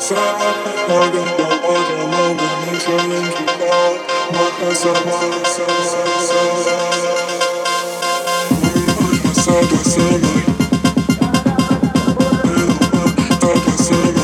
Summer, summer, summer, summer, summer, summer, summer, summer, summer, summer, summer, summer, summer, summer, summer, summer, summer,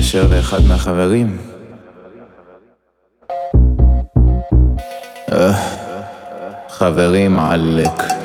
מתקשר לאחד מהחברים. אה, חברים עלק.